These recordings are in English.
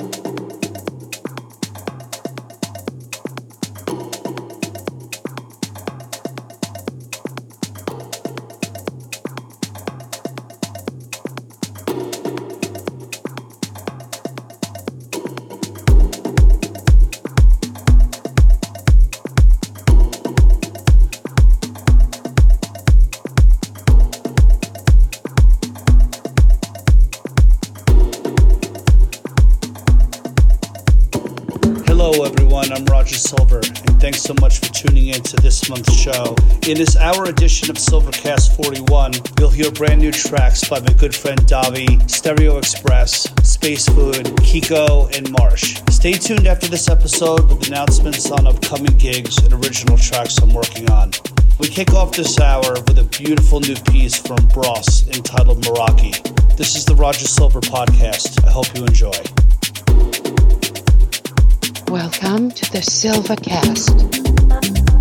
you show. In this hour edition of Silvercast 41, you'll hear brand new tracks by my good friend Davi, Stereo Express, Space Food, Kiko, and Marsh. Stay tuned after this episode with announcements on upcoming gigs and original tracks I'm working on. We kick off this hour with a beautiful new piece from Bros entitled Meraki. This is the Roger Silver podcast. I hope you enjoy. Welcome to the Silvercast.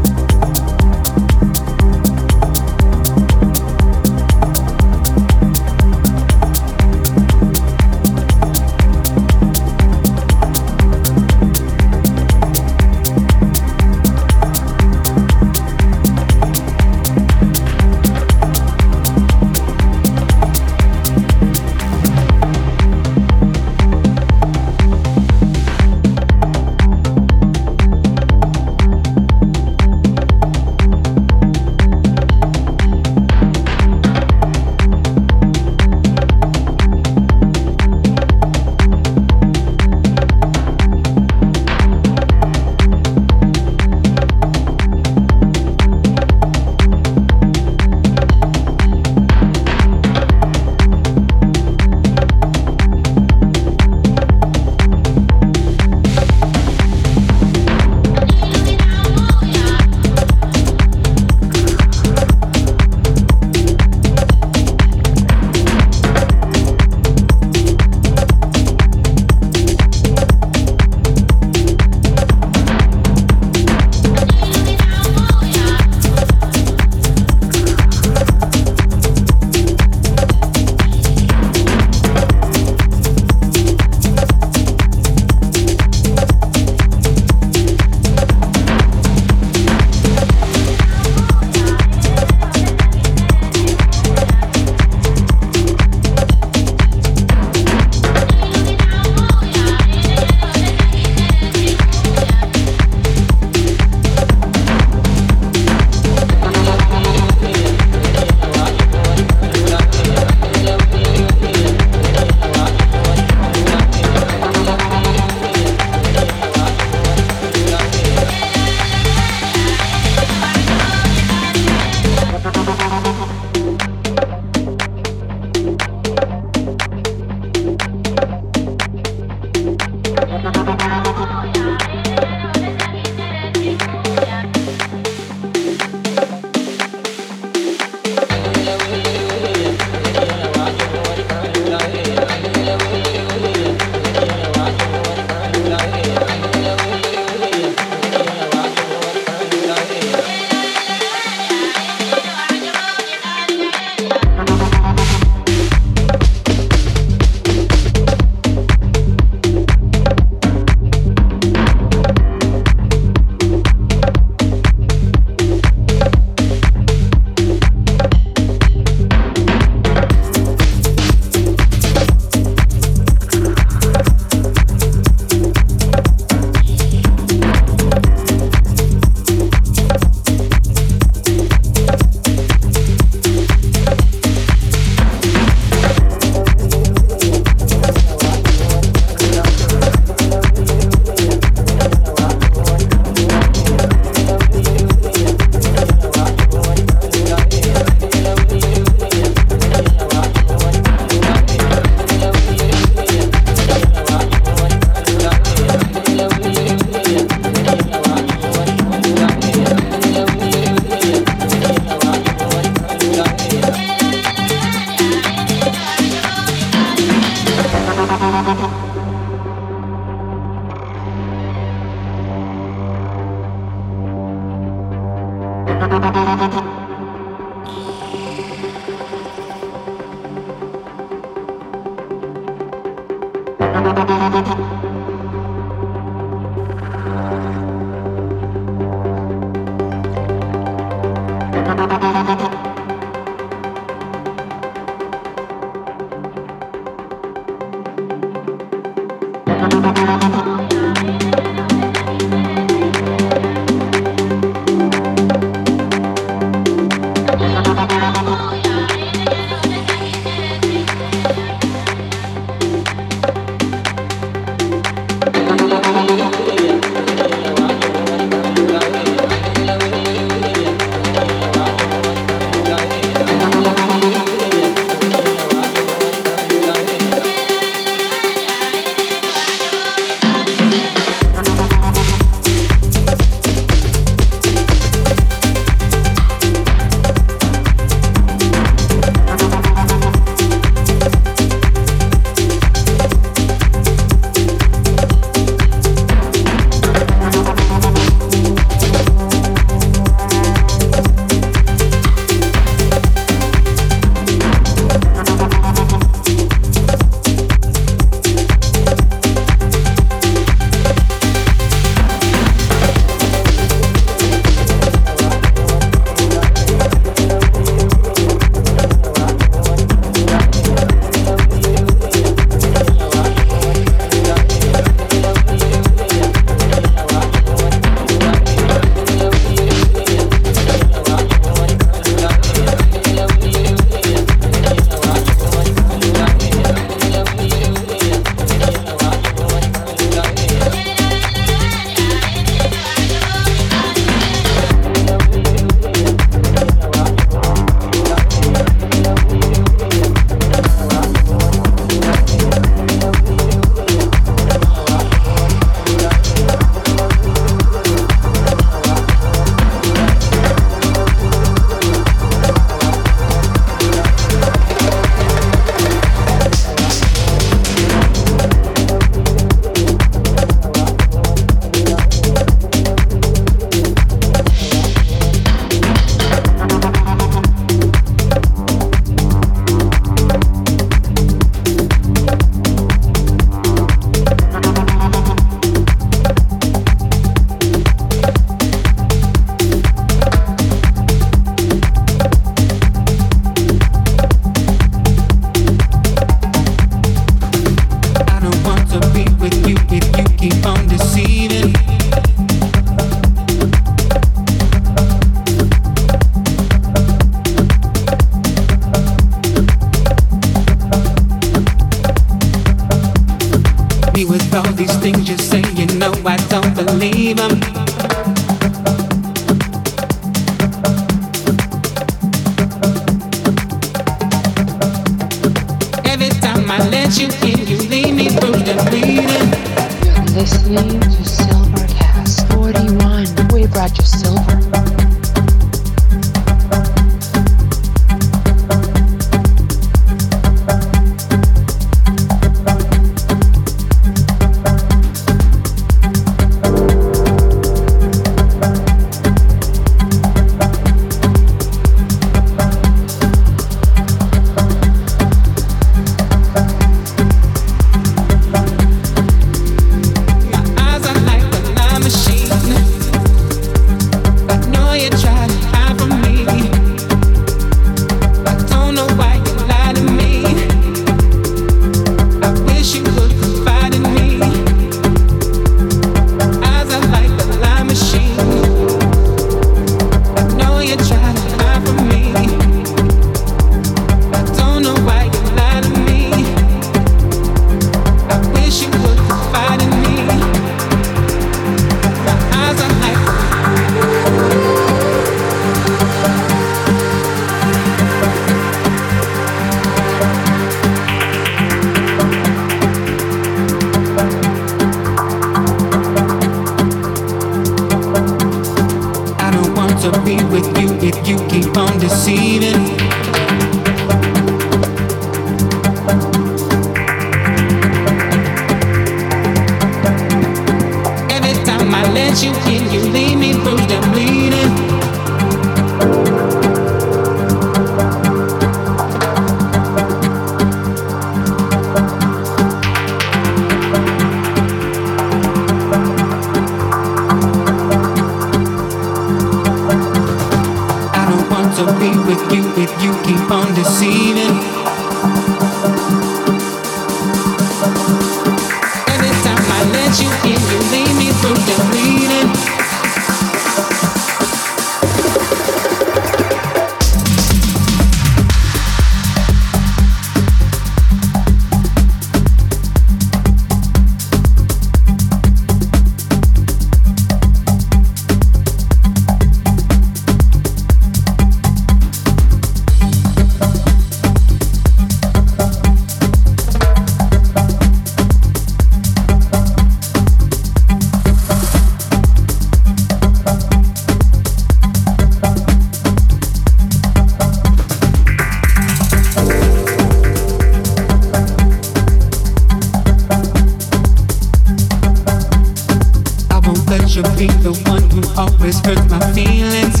You'll be the one who always hurts my feelings.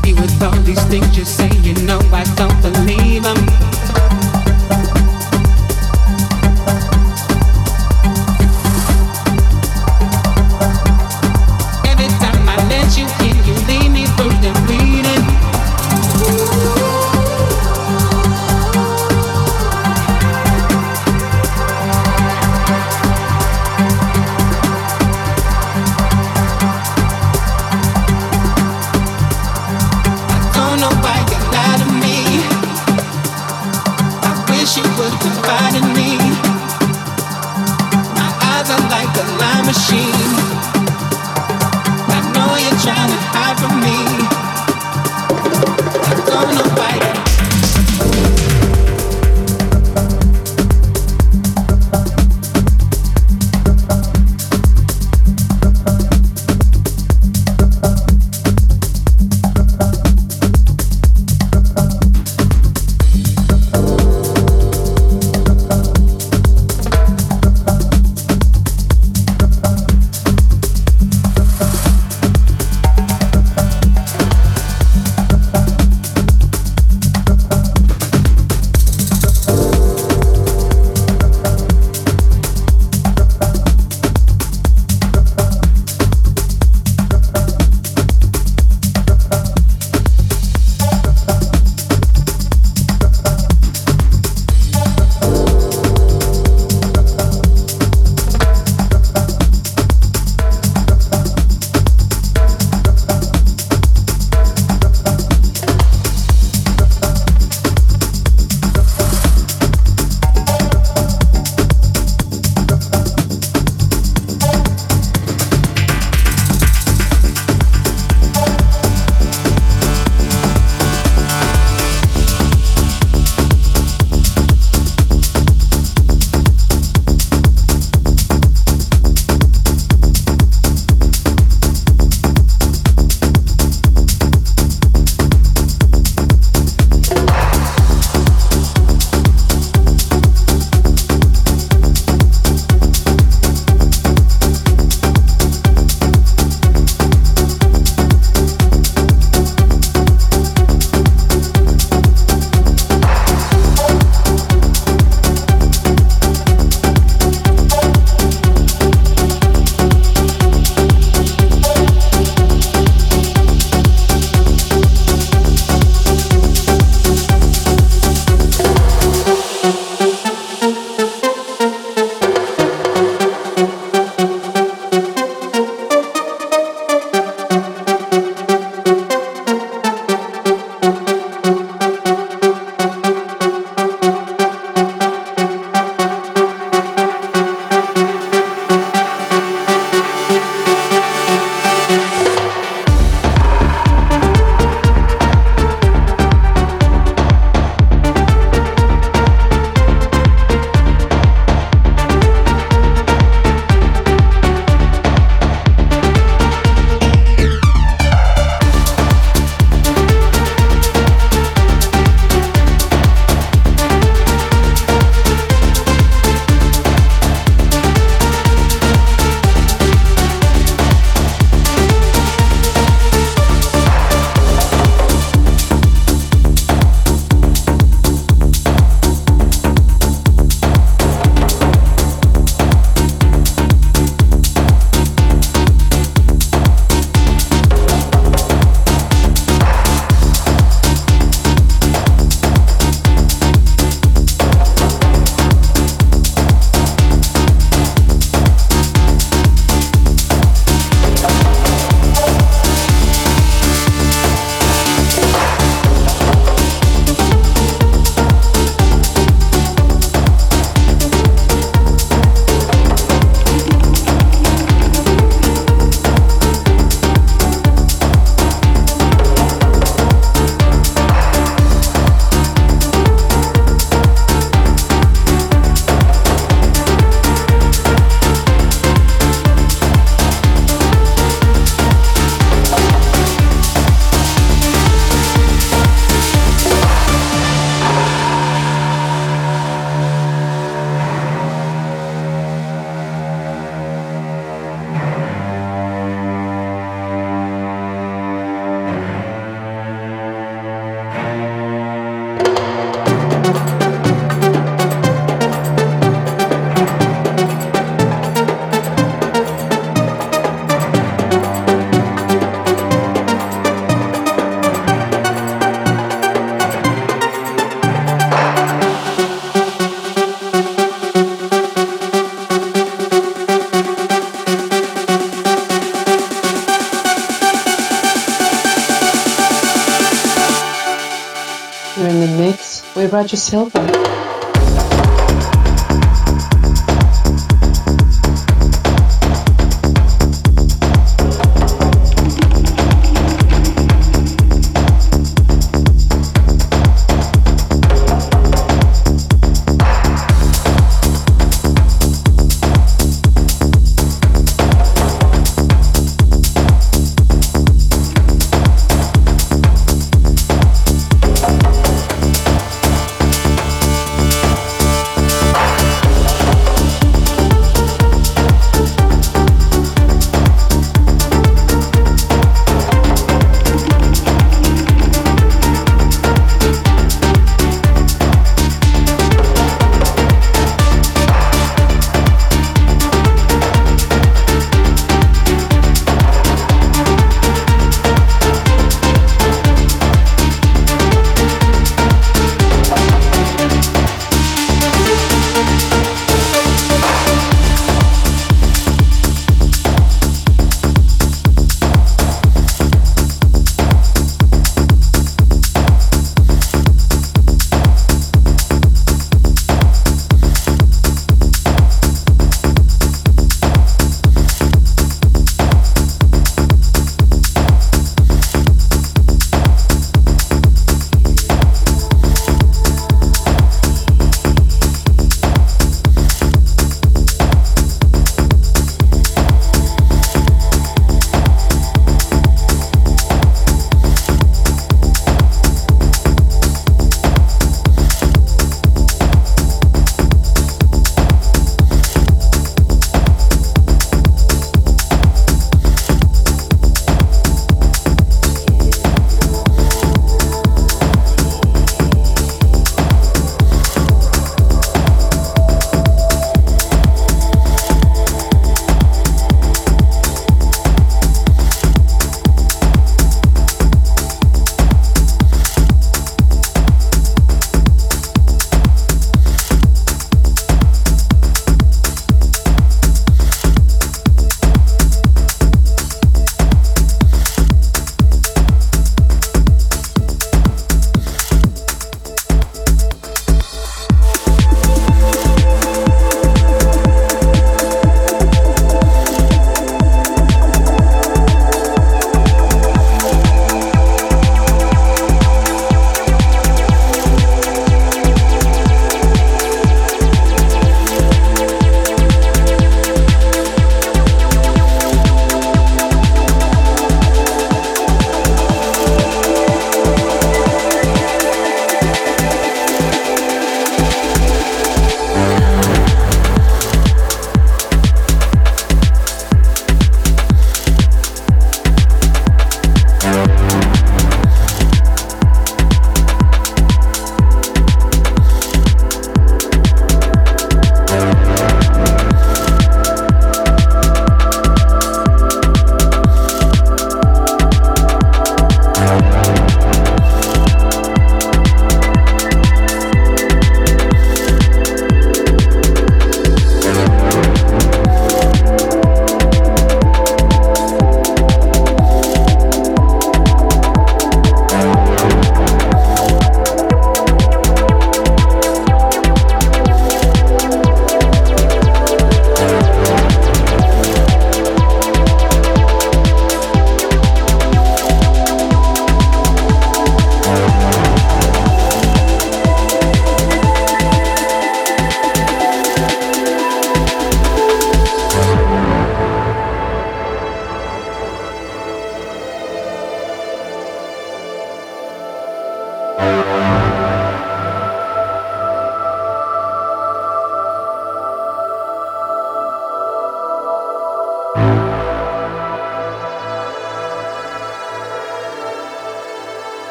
Be with all these things you say, you know I don't believe them. With Roger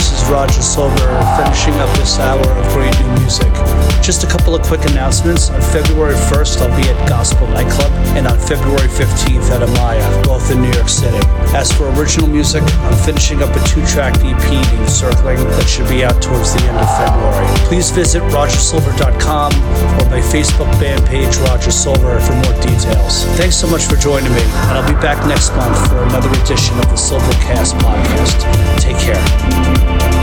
this is Roger Silver finishing up this hour of great new music. Just a couple of quick announcements. On February 1st, I'll be at Gospel Nightclub, and on February 15th at Amaya, both in New York City. As for original music, I'm finishing up a two track EP named Circling that should be out towards the end of February. Please visit rogersilver.com or my Facebook band page, Roger Silver, for more details. Thanks so much for joining me, and I'll be back next month for another edition of the Silvercast podcast. Take care. Bye.